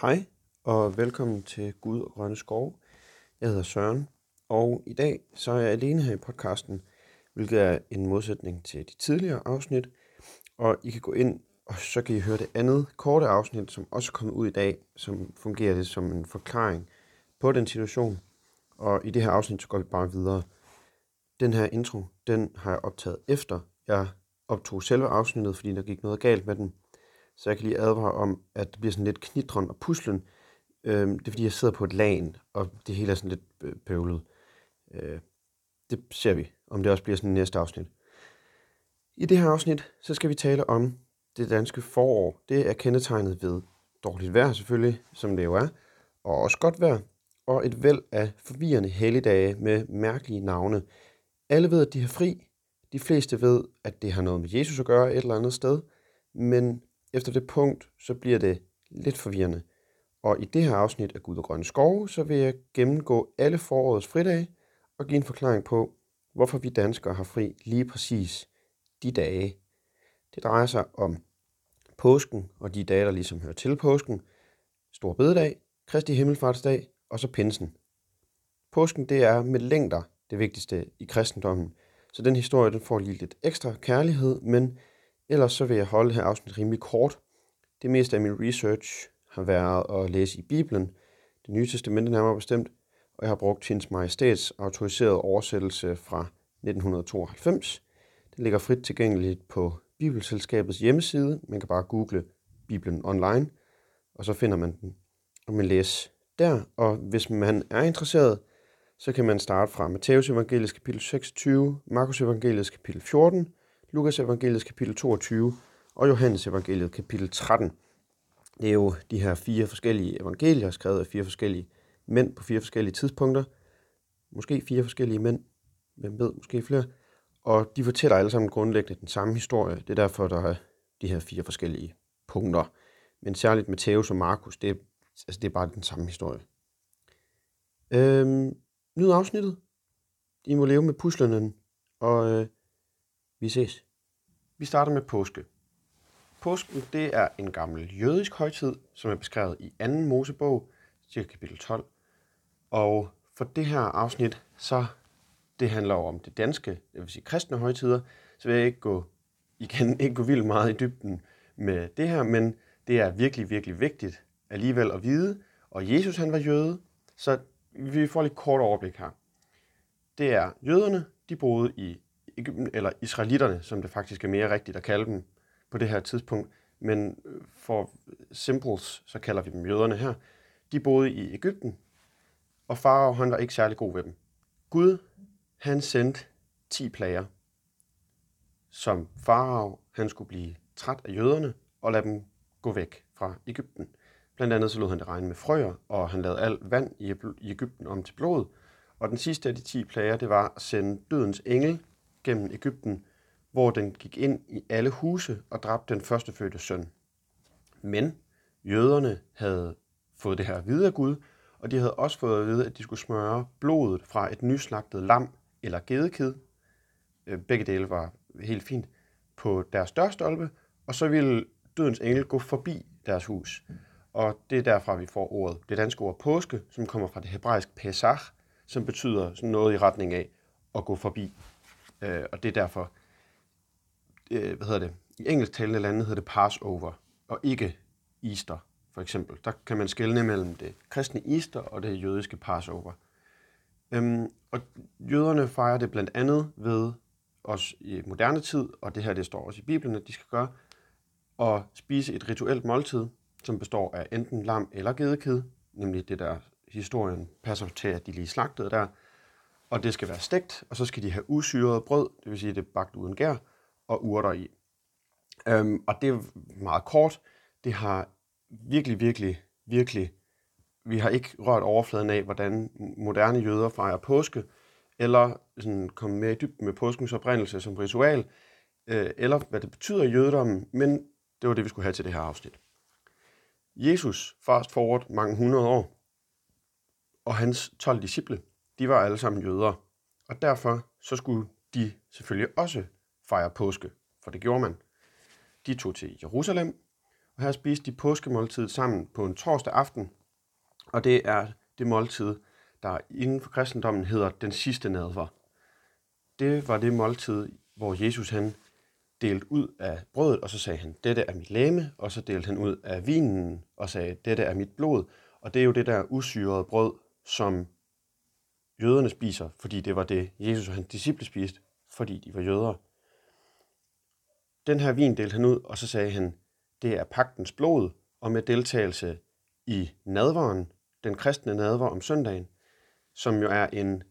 Hej og velkommen til Gud og Grønne Skov. Jeg hedder Søren, og i dag så er jeg alene her i podcasten, hvilket er en modsætning til de tidligere afsnit. Og I kan gå ind, og så kan I høre det andet korte afsnit, som også er kommet ud i dag, som fungerer det som en forklaring på den situation. Og i det her afsnit, så går vi bare videre. Den her intro, den har jeg optaget efter jeg optog selve afsnittet, fordi der gik noget galt med den. Så jeg kan lige advare om, at det bliver sådan lidt knitren og puslen. Øhm, det er fordi, jeg sidder på et lagen, og det hele er sådan lidt øh, bøvlet. Øh, det ser vi, om det også bliver sådan næste afsnit. I det her afsnit, så skal vi tale om det danske forår. Det er kendetegnet ved dårligt vejr selvfølgelig, som det jo er, og også godt vejr, og et væld af forvirrende helligdage med mærkelige navne. Alle ved, at de har fri. De fleste ved, at det har noget med Jesus at gøre et eller andet sted, men efter det punkt, så bliver det lidt forvirrende. Og i det her afsnit af Gud og Grønne Skove, så vil jeg gennemgå alle forårets fridage og give en forklaring på, hvorfor vi danskere har fri lige præcis de dage. Det drejer sig om påsken og de dage, der ligesom hører til påsken, Stor Bededag, Kristi Himmelfartsdag og så pinsen. Påsken det er med længder det vigtigste i kristendommen, så den historie den får lige lidt ekstra kærlighed, men Ellers så vil jeg holde her afsnit rimelig kort. Det meste af min research har været at læse i Bibelen, det nye testamente nærmere bestemt, og jeg har brugt Hendes Majestæts autoriserede oversættelse fra 1992. Den ligger frit tilgængeligt på Bibelselskabets hjemmeside. Man kan bare google Bibelen online, og så finder man den, og man læser der. Og hvis man er interesseret, så kan man starte fra Matteus evangelisk kapitel 26, Markus evangelisk kapitel 14, Lukas evangeliet kapitel 22 og Johannes evangeliet kapitel 13. Det er jo de her fire forskellige evangelier, skrevet af fire forskellige mænd på fire forskellige tidspunkter. Måske fire forskellige mænd, hvem ved, måske flere. Og de fortæller alle sammen grundlæggende den samme historie. Det er derfor, der er de her fire forskellige punkter. Men særligt Matthæus og Markus, det er, altså det er bare den samme historie. Øhm, nyd afsnittet. I må leve med puslerne, og øh, vi ses. Vi starter med påske. Påsken det er en gammel jødisk højtid, som er beskrevet i 2. Mosebog, cirka kapitel 12. Og for det her afsnit, så det handler jo om det danske, det vil sige kristne højtider, så vil jeg ikke gå, igen, ikke gå vildt meget i dybden med det her, men det er virkelig, virkelig vigtigt alligevel at vide. Og Jesus han var jøde, så vi får lidt kort overblik her. Det er jøderne, de boede i Ægypten, eller israelitterne, som det faktisk er mere rigtigt at kalde dem på det her tidspunkt, men øh, for simples, så kalder vi dem jøderne her, de boede i Ægypten, og farao han var ikke særlig god ved dem. Gud, han sendte 10 plager, som farao han skulle blive træt af jøderne og lade dem gå væk fra Ægypten. Blandt andet så lod han det regne med frøer, og han lavede alt vand i Ægypten om til blod. Og den sidste af de 10 plager, det var at sende dødens engel gennem Ægypten, hvor den gik ind i alle huse og dræbte den førstefødte søn. Men jøderne havde fået det her at vide af Gud, og de havde også fået at vide, at de skulle smøre blodet fra et nyslagtet lam eller gedekid. Øh, begge dele var helt fint på deres dørstolpe, og så ville dødens engel gå forbi deres hus. Og det er derfra, vi får ordet, det danske ord påske, som kommer fra det hebraiske pesach, som betyder sådan noget i retning af at gå forbi. Øh, og det er derfor, øh, hvad hedder det, i engelsktalende lande hedder det Passover, og ikke Easter, for eksempel. Der kan man skelne mellem det kristne Easter og det jødiske Passover. Øhm, og jøderne fejrer det blandt andet ved os i moderne tid, og det her det står også i Bibelen, at de skal gøre, at spise et rituelt måltid, som består af enten lam eller gedekid, nemlig det der historien passer til, at de lige slagtede der, og det skal være stegt, og så skal de have usyret brød, det vil sige, det er bagt uden gær, og urter i. Øhm, og det er meget kort. Det har virkelig, virkelig, virkelig... Vi har ikke rørt overfladen af, hvordan moderne jøder fejrer påske, eller sådan komme mere i dybden med påskens oprindelse som ritual, øh, eller hvad det betyder i jødedommen, men det var det, vi skulle have til det her afsnit. Jesus, fast forward mange hundrede år, og hans 12 disciple, de var alle sammen jøder, og derfor så skulle de selvfølgelig også fejre påske, for det gjorde man. De tog til Jerusalem, Og her spiste de påskemåltid sammen på en torsdag aften, og det er det måltid, der inden for kristendommen hedder den sidste nadver. Det var det måltid, hvor Jesus han delte ud af brødet, og så sagde han, dette er mit læme, og så delte han ud af vinen, og sagde, dette er mit blod. Og det er jo det der usyrede brød, som jøderne spiser, fordi det var det, Jesus og hans disciple spiste, fordi de var jøder. Den her vin delte han ud, og så sagde han, det er pagtens blod, og med deltagelse i nadveren, den kristne nadver om søndagen, som jo er en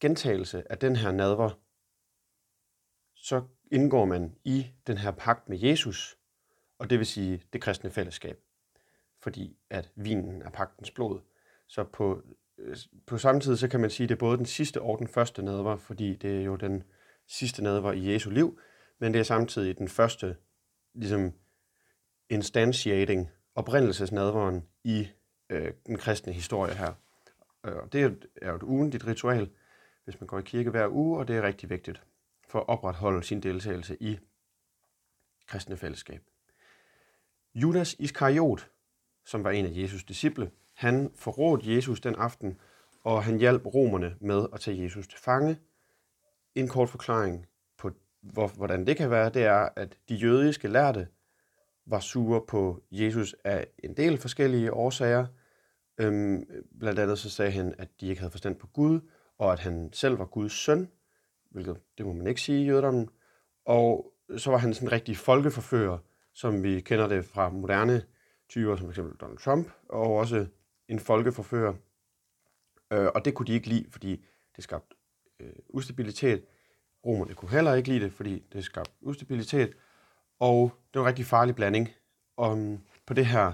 gentagelse af den her nadver, så indgår man i den her pagt med Jesus, og det vil sige det kristne fællesskab, fordi at vinen er pagtens blod. Så på, Øh, på samme tid, så kan man sige, at det er både den sidste og den første nadver, fordi det er jo den sidste nadver i Jesu liv, men det er samtidig den første ligesom instantiating, oprindelsesnadveren i øh, den kristne historie her. Øh, og det er jo et ugentligt ritual, hvis man går i kirke hver uge, og det er rigtig vigtigt for at opretholde sin deltagelse i kristne fællesskab. Judas Iskariot, som var en af Jesus' disciple, han forrådte Jesus den aften, og han hjalp romerne med at tage Jesus til fange. En kort forklaring på, hvor, hvordan det kan være, det er, at de jødiske lærte var sure på Jesus af en del forskellige årsager. Øhm, blandt andet så sagde han, at de ikke havde forstand på Gud, og at han selv var Guds søn, hvilket det må man ikke sige i jødedommen. Og så var han sådan en rigtig folkeforfører, som vi kender det fra moderne typer, som f.eks. Donald Trump, og også en folkeforfører. Øh, og det kunne de ikke lide, fordi det skabte øh, ustabilitet. Romerne kunne heller ikke lide det, fordi det skabte ustabilitet. Og det var en rigtig farlig blanding. Og mm, på det her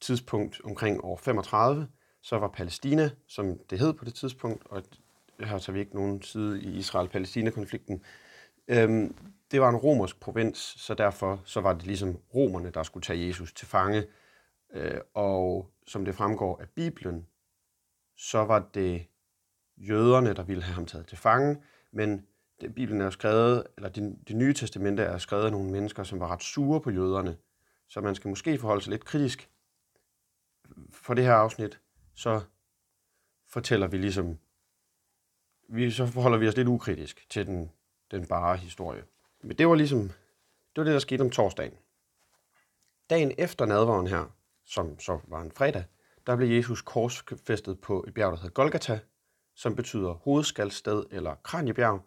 tidspunkt omkring år 35, så var Palæstina, som det hed på det tidspunkt, og her tager vi ikke nogen side i Israel-Palæstina-konflikten, øhm, det var en romersk provins, så derfor så var det ligesom romerne, der skulle tage Jesus til fange. Øh, og som det fremgår af Bibelen, så var det jøderne, der ville have ham taget til fange, men det, Bibelen er jo skrevet, eller det, det nye testamente er skrevet af nogle mennesker, som var ret sure på jøderne. Så man skal måske forholde sig lidt kritisk. For det her afsnit, så fortæller vi ligesom, vi, så forholder vi os lidt ukritisk til den, den bare historie. Men det var ligesom, det var det, der skete om torsdagen. Dagen efter nadveren her, som så var en fredag, der blev Jesus korsfæstet på et bjerg, der hedder Golgata, som betyder hovedskaldsted eller kranjebjerg.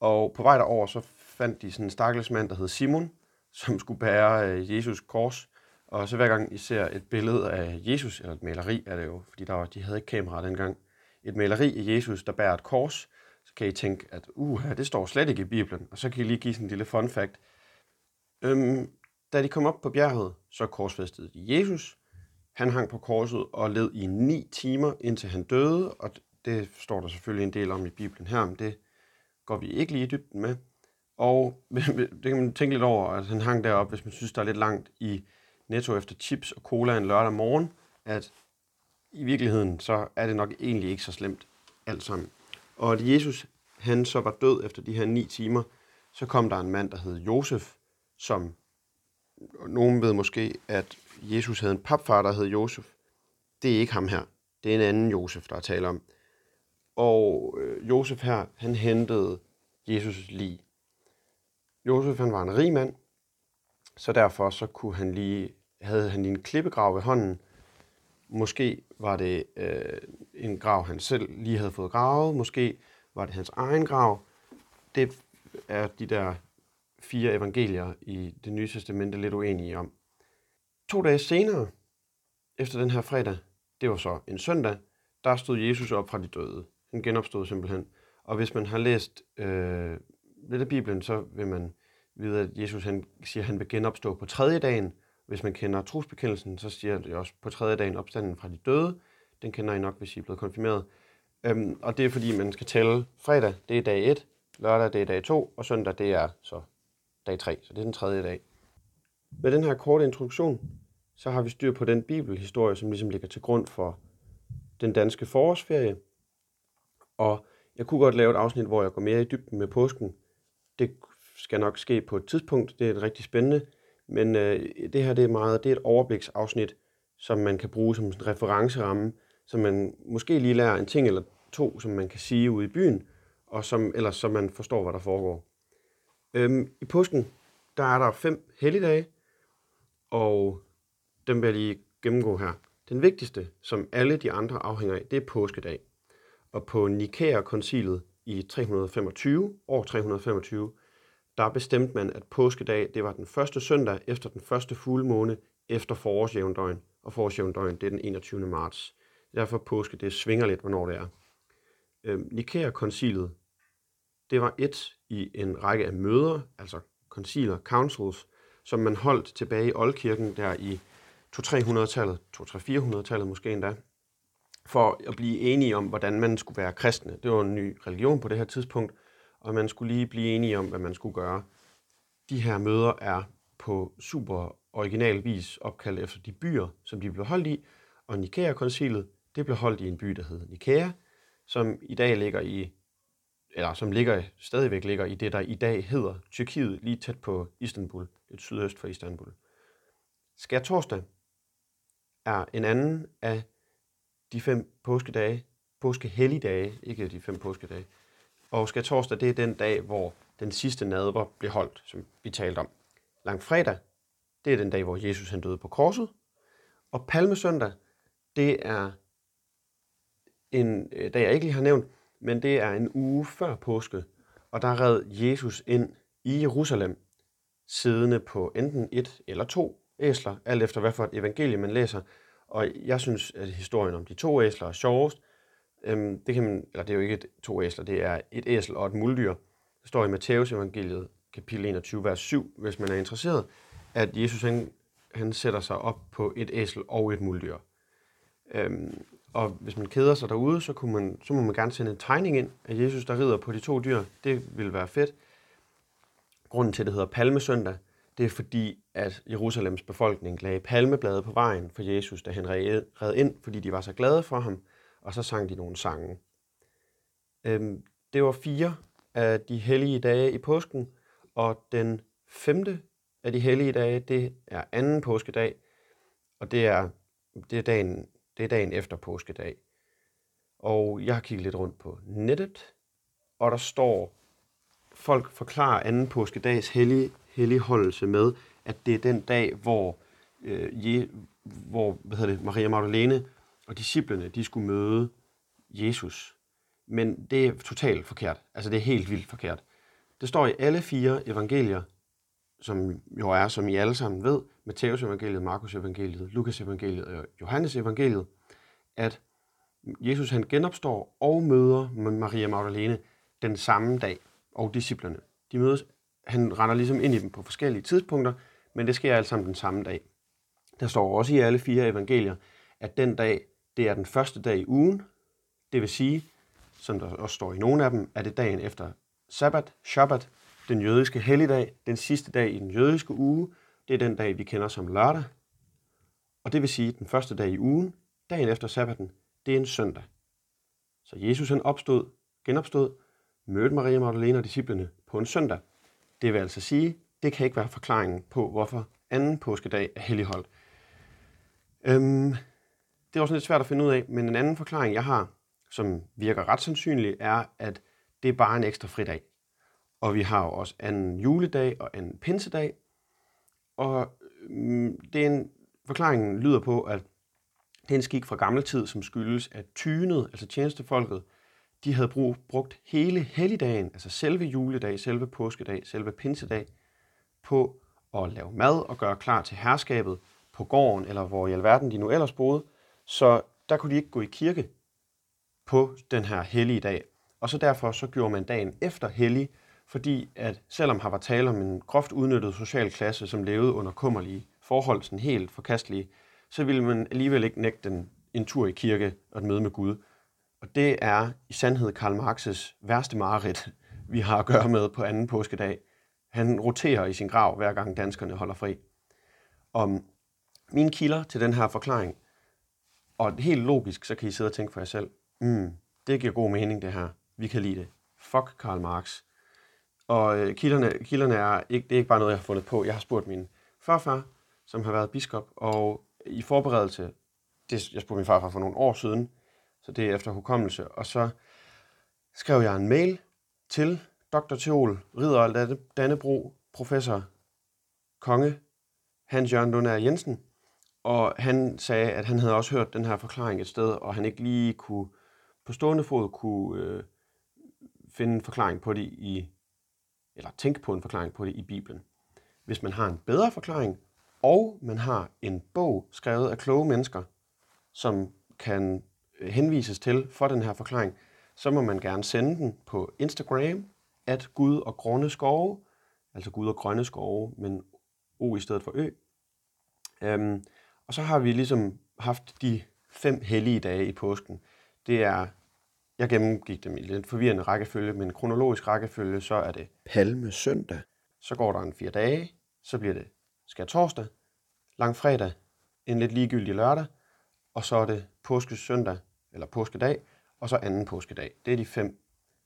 Og på vej derover, så fandt de sådan en stakkels mand, der hed Simon, som skulle bære øh, Jesus kors. Og så hver gang I ser et billede af Jesus, eller et maleri er det jo, fordi der var, de havde ikke kamera dengang, et maleri af Jesus, der bærer et kors, så kan I tænke, at uh, det står slet ikke i Bibelen. Og så kan I lige give sådan en lille fun fact. Øhm, da de kom op på bjerget, så korsfæstede de Jesus. Han hang på korset og led i ni timer, indtil han døde, og det står der selvfølgelig en del om i Bibelen her, men det går vi ikke lige i dybden med. Og det kan man tænke lidt over, at han hang deroppe, hvis man synes, der er lidt langt i netto efter chips og cola en lørdag morgen, at i virkeligheden, så er det nok egentlig ikke så slemt alt sammen. Og at Jesus, han så var død efter de her ni timer, så kom der en mand, der hed Josef, som nogen ved måske, at Jesus havde en papfar, der hed Josef. Det er ikke ham her. Det er en anden Josef, der er tale om. Og øh, Josef her, han hentede Jesus lige. Josef, han var en rig mand, så derfor så kunne han lige, havde han lige en klippegrav ved hånden. Måske var det øh, en grav, han selv lige havde fået gravet. Måske var det hans egen grav. Det er de der fire evangelier i det nye testamente lidt uenige om. To dage senere, efter den her fredag, det var så en søndag, der stod Jesus op fra de døde. Han genopstod simpelthen. Og hvis man har læst øh, lidt af Bibelen, så vil man vide, at Jesus han siger, at han vil genopstå på tredje dagen. Hvis man kender trosbekendelsen, så siger det også på tredje dagen opstanden fra de døde. Den kender I nok, hvis I er blevet konfirmeret. Øhm, og det er fordi, man skal tælle fredag, det er dag 1, lørdag, det er dag 2, og søndag, det er så dag 3. Så det er den tredje dag. Med den her korte introduktion, så har vi styr på den bibelhistorie, som ligesom ligger til grund for den danske forårsferie. Og jeg kunne godt lave et afsnit, hvor jeg går mere i dybden med påsken. Det skal nok ske på et tidspunkt. Det er et rigtig spændende. Men øh, det her det er meget, det er et overbliksafsnit, som man kan bruge som en referenceramme, så man måske lige lærer en ting eller to, som man kan sige ude i byen, og som, ellers så man forstår, hvad der foregår. Øhm, I påsken, der er der fem helligdage, og dem vil jeg lige gennemgå her. Den vigtigste, som alle de andre afhænger af, det er påskedag. Og på Nikæa-koncilet i 325, år 325, der bestemte man, at påskedag det var den første søndag efter den første fuldmåne efter forårsjævndøgn, og forårsjævndøgn det er den 21. marts. Derfor påske, det svinger lidt, hvornår det er. Øhm, Nikæa-koncilet, det var et i en række af møder, altså konciler, councils, som man holdt tilbage i Oldkirken der i 200-300-tallet, 200-400-tallet måske endda, for at blive enige om, hvordan man skulle være kristne. Det var en ny religion på det her tidspunkt, og man skulle lige blive enige om, hvad man skulle gøre. De her møder er på super original vis opkaldt efter de byer, som de blev holdt i, og Nikæa-koncilet, det blev holdt i en by, der hed Nikæa, som i dag ligger i, eller som ligger, stadigvæk ligger i det, der i dag hedder Tyrkiet, lige tæt på Istanbul, lidt sydøst for Istanbul. Skær torsdag er en anden af de fem påskedage, påskehelligdage, ikke de fem påskedage. Og skær torsdag, det er den dag, hvor den sidste nadver blev holdt, som vi talte om. Langfredag, det er den dag, hvor Jesus han døde på korset. Og palmesøndag, det er en øh, dag, jeg ikke lige har nævnt, men det er en uge før påske. Og der red Jesus ind i Jerusalem, siddende på enten et eller to æsler, alt efter hvad for et evangelie man læser. Og jeg synes, at historien om de to æsler er sjovest. Øhm, det, kan man, eller det er jo ikke to æsler, det er et æsel og et muldyr. Det står i Matteus evangeliet, kapitel 21, vers 7, hvis man er interesseret, at Jesus han, han sætter sig op på et æsel og et muldyr. Øhm, og hvis man keder sig derude, så, kunne man, så må man gerne sende en tegning ind af Jesus, der rider på de to dyr. Det vil være fedt. Grunden til, at det hedder Palmesøndag, det er fordi, at Jerusalems befolkning lagde palmeblade på vejen for Jesus, da han red ind, fordi de var så glade for ham, og så sang de nogle sange. Øhm, det var fire af de hellige dage i påsken, og den femte af de hellige dage, det er anden påskedag, og det er, det er, dagen, det er dagen efter påskedag. Og jeg har kigget lidt rundt på nettet, og der står, folk forklarer anden påskedags hellige, helligholdelse med, at det er den dag, hvor, øh, je, hvor hvad hedder det, Maria Magdalene og disciplene de skulle møde Jesus. Men det er totalt forkert. Altså det er helt vildt forkert. Det står i alle fire evangelier, som jo er, som I alle sammen ved, Matteus evangeliet, Markus evangeliet, Lukas evangeliet og Johannes evangeliet, at Jesus han genopstår og møder Maria Magdalene den samme dag, og disciplerne. De mødes, han render ligesom ind i dem på forskellige tidspunkter, men det sker alt sammen den samme dag. Der står også i alle fire evangelier, at den dag, det er den første dag i ugen, det vil sige, som der også står i nogle af dem, er det dagen efter sabbat, shabbat, den jødiske helligdag, den sidste dag i den jødiske uge, det er den dag, vi kender som lørdag. Og det vil sige, den første dag i ugen, dagen efter sabbaten, det er en søndag. Så Jesus han opstod, genopstod, mødte Maria Magdalene og disciplene på en søndag. Det vil altså sige, det kan ikke være forklaringen på, hvorfor anden påskedag er helligholdt. Øhm, det er også lidt svært at finde ud af, men en anden forklaring, jeg har, som virker ret sandsynlig, er, at det er bare en ekstra fridag. Og vi har jo også anden juledag og anden pinsedag. Og øhm, det er en, forklaringen lyder på, at det er en skik fra gammel tid, som skyldes, at tynet, altså tjenestefolket, de havde brug, brugt hele helligdagen, altså selve juledag, selve påskedag, selve pinsedag, på at lave mad og gøre klar til herskabet på gården, eller hvor i alverden de nu ellers boede. Så der kunne de ikke gå i kirke på den her hellige dag. Og så derfor så gjorde man dagen efter hellig, fordi at selvom har var tale om en groft udnyttet social klasse, som levede under kummerlige forhold, sådan helt forkastelige, så ville man alligevel ikke nægte den en tur i kirke og et møde med Gud. Og det er i sandhed Karl Marx's værste mareridt, vi har at gøre med på anden påskedag. Han roterer i sin grav, hver gang danskerne holder fri. Om mine kilder til den her forklaring, og helt logisk, så kan I sidde og tænke for jer selv, mm, det giver god mening det her. Vi kan lide det. Fuck Karl Marx. Og øh, kilderne, kilderne er ikke, det er ikke bare noget, jeg har fundet på. Jeg har spurgt min farfar, som har været biskop, og i forberedelse, det, jeg spurgte min farfar for nogle år siden, så det er efter hukommelse, og så skrev jeg en mail til Dr. Teol, Ridder af Dannebro, professor Konge, Hans Jørgen Lundær Jensen, og han sagde, at han havde også hørt den her forklaring et sted, og han ikke lige kunne på stående fod kunne øh, finde en forklaring på det i, eller tænke på en forklaring på det i Bibelen. Hvis man har en bedre forklaring, og man har en bog skrevet af kloge mennesker, som kan øh, henvises til for den her forklaring, så må man gerne sende den på Instagram, at Gud og grønne skove, altså Gud og grønne skove, men O i stedet for Ø. Øhm, og så har vi ligesom haft de fem hellige dage i påsken. Det er, jeg gennemgik dem i lidt forvirrende rækkefølge, men kronologisk rækkefølge, så er det Palme søndag. Så går der en fire dage, så bliver det skær torsdag, langfredag, en lidt ligegyldig lørdag, og så er det påskesøndag, eller påskedag, og så anden påskedag. Det er de fem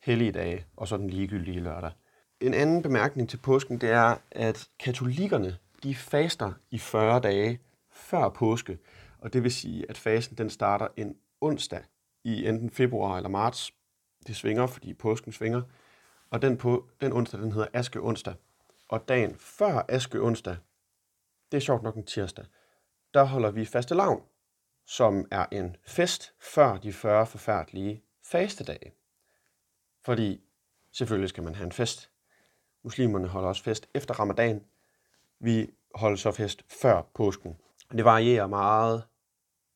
hellige dage, og så den ligegyldige lørdag. En anden bemærkning til påsken, det er, at katolikkerne, de faster i 40 dage før påske. Og det vil sige, at fasen den starter en onsdag i enten februar eller marts. Det svinger, fordi påsken svinger. Og den, på, den onsdag, den hedder Aske onsdag. Og dagen før Aske onsdag, det er sjovt nok en tirsdag, der holder vi faste lavn, som er en fest før de 40 forfærdelige fastedage. Fordi selvfølgelig skal man have en fest. Muslimerne holder også fest efter ramadan. Vi holder så fest før påsken. Det varierer meget,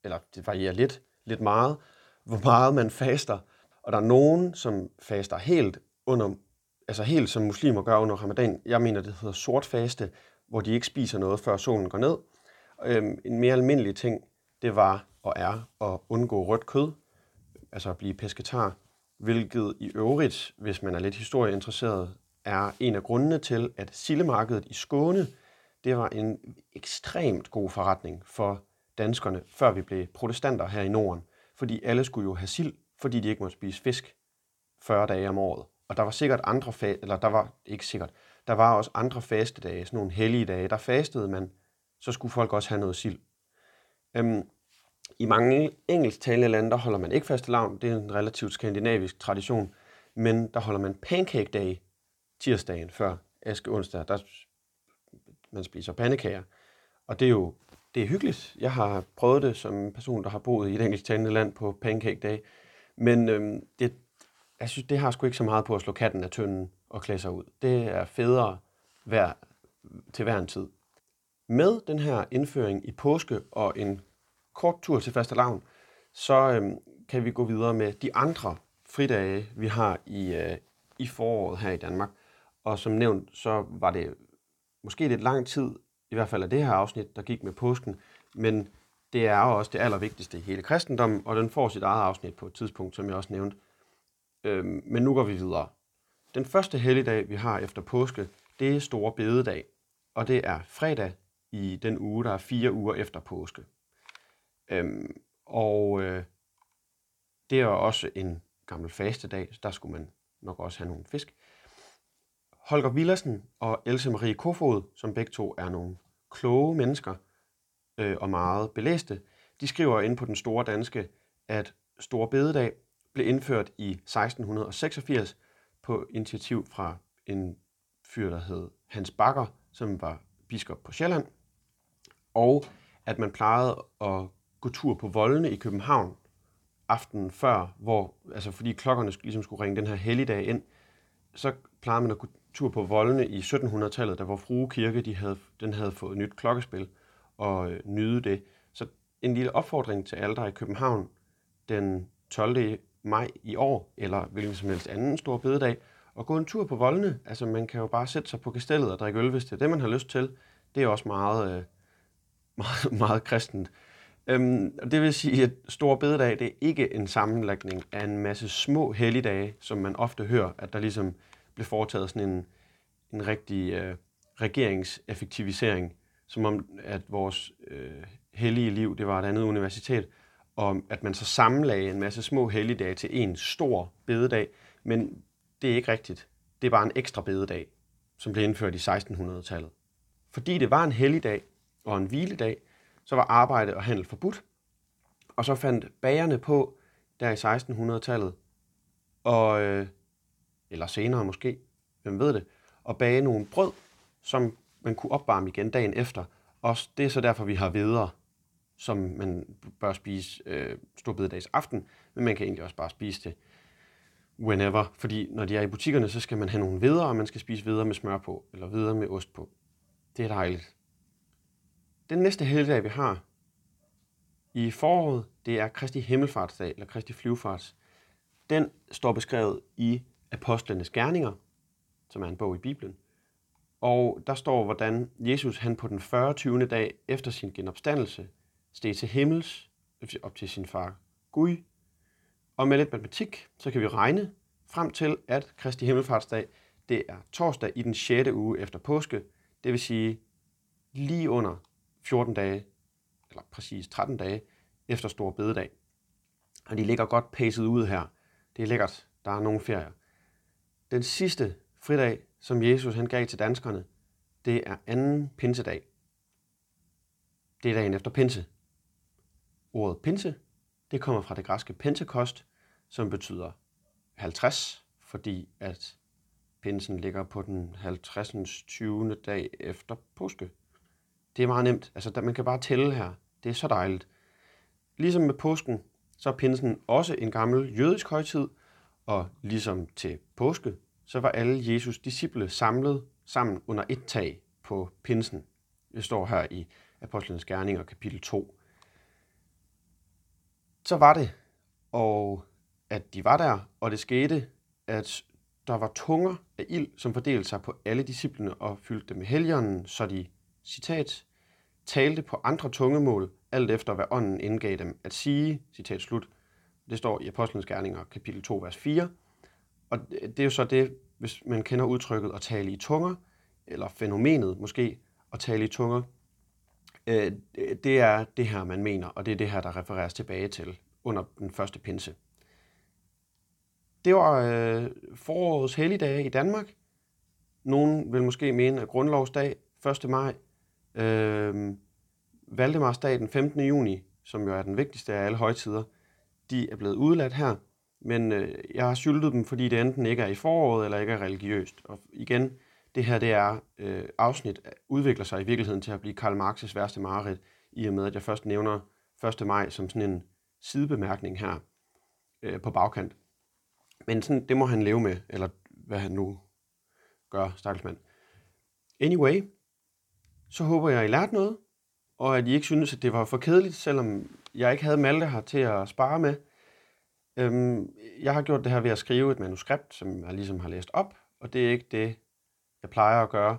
eller det varierer lidt, lidt meget, hvor meget man faster. Og der er nogen, som faster helt under, altså helt som muslimer gør under ramadan. Jeg mener, det hedder sort faste, hvor de ikke spiser noget, før solen går ned. Øhm, en mere almindelig ting, det var og er at undgå rødt kød, altså at blive pesketar, hvilket i øvrigt, hvis man er lidt historieinteresseret, er en af grundene til, at sillemarkedet i Skåne, det var en ekstremt god forretning for danskerne, før vi blev protestanter her i Norden. Fordi alle skulle jo have sild, fordi de ikke måtte spise fisk 40 dage om året. Og der var sikkert andre, fa- eller der var ikke sikkert, der var også andre fastedage, sådan nogle hellige dage, der fastede man, så skulle folk også have noget sild. Øhm, I mange engelsktalende lande, der holder man ikke faste lavn, det er en relativt skandinavisk tradition, men der holder man pancake day tirsdagen før aske onsdag, der man spiser pandekager. Og det er jo det er hyggeligt. Jeg har prøvet det som person, der har boet i et engelsktalende land på Pancake Day. Men øhm, det, jeg synes, det har sgu ikke så meget på at slå katten af tønden og klæde sig ud. Det er federe hver, til hver en tid. Med den her indføring i påske og en kort tur til fastelavn, så øhm, kan vi gå videre med de andre fridage, vi har i, øh, i foråret her i Danmark. Og som nævnt, så var det måske lidt lang tid, i hvert fald af det her afsnit, der gik med påsken, men det er også det allervigtigste i hele kristendommen, og den får sit eget afsnit på et tidspunkt, som jeg også nævnte. Øhm, men nu går vi videre. Den første helligdag, vi har efter påske, det er Store Bededag, og det er fredag i den uge, der er fire uger efter påske. Øhm, og øh, det er også en gammel fastedag, så der skulle man nok også have nogle fisk. Holger Villersen og Else Marie Kofod, som begge to er nogle kloge mennesker øh, og meget belæste, de skriver ind på den store danske, at Store Bededag blev indført i 1686 på initiativ fra en fyr, der hed Hans Bakker, som var biskop på Sjælland, og at man plejede at gå tur på voldene i København aftenen før, hvor, altså fordi klokkerne ligesom skulle ringe den her helligdag ind, så plejede man at gå tur på voldene i 1700-tallet, der hvor Frue Kirke de havde, den havde fået nyt klokkespil og øh, nyde det. Så en lille opfordring til alle, der er i København den 12. maj i år, eller hvilken som helst anden stor bededag, og gå en tur på voldene. Altså man kan jo bare sætte sig på kastellet og drikke øl, hvis det er det, man har lyst til. Det er også meget, øh, meget, meget kristent. Øhm, det vil sige, at Stor Bededag det er ikke en sammenlægning af en masse små helligdage, som man ofte hører, at der ligesom blev foretaget sådan en, en rigtig øh, regeringseffektivisering, som om, at vores øh, hellige liv, det var et andet universitet, og at man så sammenlagde en masse små helligdage til en stor bededag, men det er ikke rigtigt. Det er bare en ekstra bededag, som blev indført i 1600-tallet fordi det var en helligdag og en hviledag, så var arbejde og handel forbudt. Og så fandt bagerne på, der i 1600-tallet, og, øh, eller senere måske, hvem ved det, at bage nogle brød, som man kunne opvarme igen dagen efter. Og det er så derfor, vi har videre, som man bør spise øh, storbededags aften, men man kan egentlig også bare spise det whenever, fordi når de er i butikkerne, så skal man have nogle videre, og man skal spise videre med smør på, eller videre med ost på. Det er dejligt. Den næste helligdag, vi har i foråret, det er Kristi Himmelfartsdag, eller Kristi Flyvefarts. Den står beskrevet i Apostlenes Gerninger, som er en bog i Bibelen. Og der står, hvordan Jesus han på den 40. dag efter sin genopstandelse steg til himmels, øh, op til sin far Gud. Og med lidt matematik, så kan vi regne frem til, at Kristi Himmelfartsdag, det er torsdag i den 6. uge efter påske, det vil sige lige under 14 dage, eller præcis 13 dage, efter Stor Bededag. Og de ligger godt pacet ud her. Det er lækkert. Der er nogle ferier. Den sidste fridag, som Jesus han gav til danskerne, det er anden pinsedag. Det er dagen efter pinse. Ordet pinse, det kommer fra det græske pentekost, som betyder 50, fordi at pinsen ligger på den 50. 20. dag efter påske. Det er meget nemt. Altså, man kan bare tælle her. Det er så dejligt. Ligesom med påsken, så er pinsen også en gammel jødisk højtid, og ligesom til påske, så var alle Jesus disciple samlet sammen under et tag på pinsen. Det står her i Apostlenes Gerninger, kapitel 2. Så var det, og at de var der, og det skete, at der var tunger af ild, som fordelte sig på alle disciplene og fyldte dem med helgenen, så de, citat, talte på andre tungemål, alt efter hvad ånden indgav dem at sige, citat slut. Det står i Apostlenes Gerninger, kapitel 2, vers 4. Og det er jo så det, hvis man kender udtrykket at tale i tunger, eller fænomenet måske at tale i tunger, øh, det er det her, man mener, og det er det her, der refereres tilbage til under den første pinse. Det var øh, forårets helligdage i Danmark. Nogen vil måske mene, at grundlovsdag 1. maj, øh, Valdemarsdag den 15. juni, som jo er den vigtigste af alle højtider, de er blevet udladt her, men øh, jeg har syltet dem, fordi det enten ikke er i foråret, eller ikke er religiøst. Og igen, det her det er øh, afsnit udvikler sig i virkeligheden til at blive Karl Marx' værste mareridt, i og med at jeg først nævner 1. maj som sådan en sidebemærkning her øh, på bagkant. Men sådan, det må han leve med, eller hvad han nu gør, stakkelsmand. Anyway, så håber jeg, I lærte noget, og at I ikke synes, at det var for kedeligt, selvom jeg ikke havde Malte her til at spare med. Øhm, jeg har gjort det her ved at skrive et manuskript, som jeg ligesom har læst op, og det er ikke det, jeg plejer at gøre.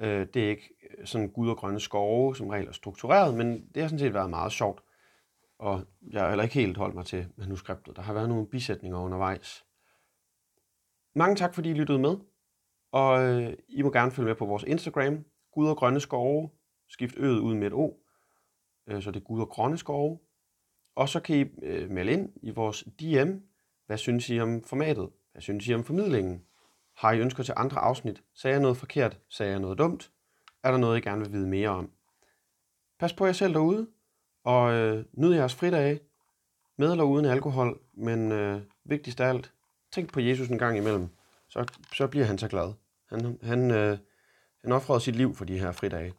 Øh, det er ikke øh, sådan gud og grønne skove, som regel er struktureret, men det har sådan set været meget sjovt. Og jeg har heller ikke helt holdt mig til manuskriptet. Der har været nogle bisætninger undervejs. Mange tak, fordi I lyttede med. Og øh, I må gerne følge med på vores Instagram, Gud og Grønne Skove. Skift øet ud med et O, øh, så det er Gud og Grønne Skove. Og så kan I øh, melde ind i vores DM. Hvad synes I om formatet? Hvad synes I om formidlingen? Har I ønsker til andre afsnit? Sagde jeg noget forkert? Sagde jeg noget dumt? Er der noget, I gerne vil vide mere om? Pas på jer selv derude, og øh, nyd jeres fridage, med eller uden alkohol, men øh, vigtigst af alt, tænk på Jesus en gang imellem, så, så bliver han så glad. Han, han, øh, han offrede sit liv for de her fridage.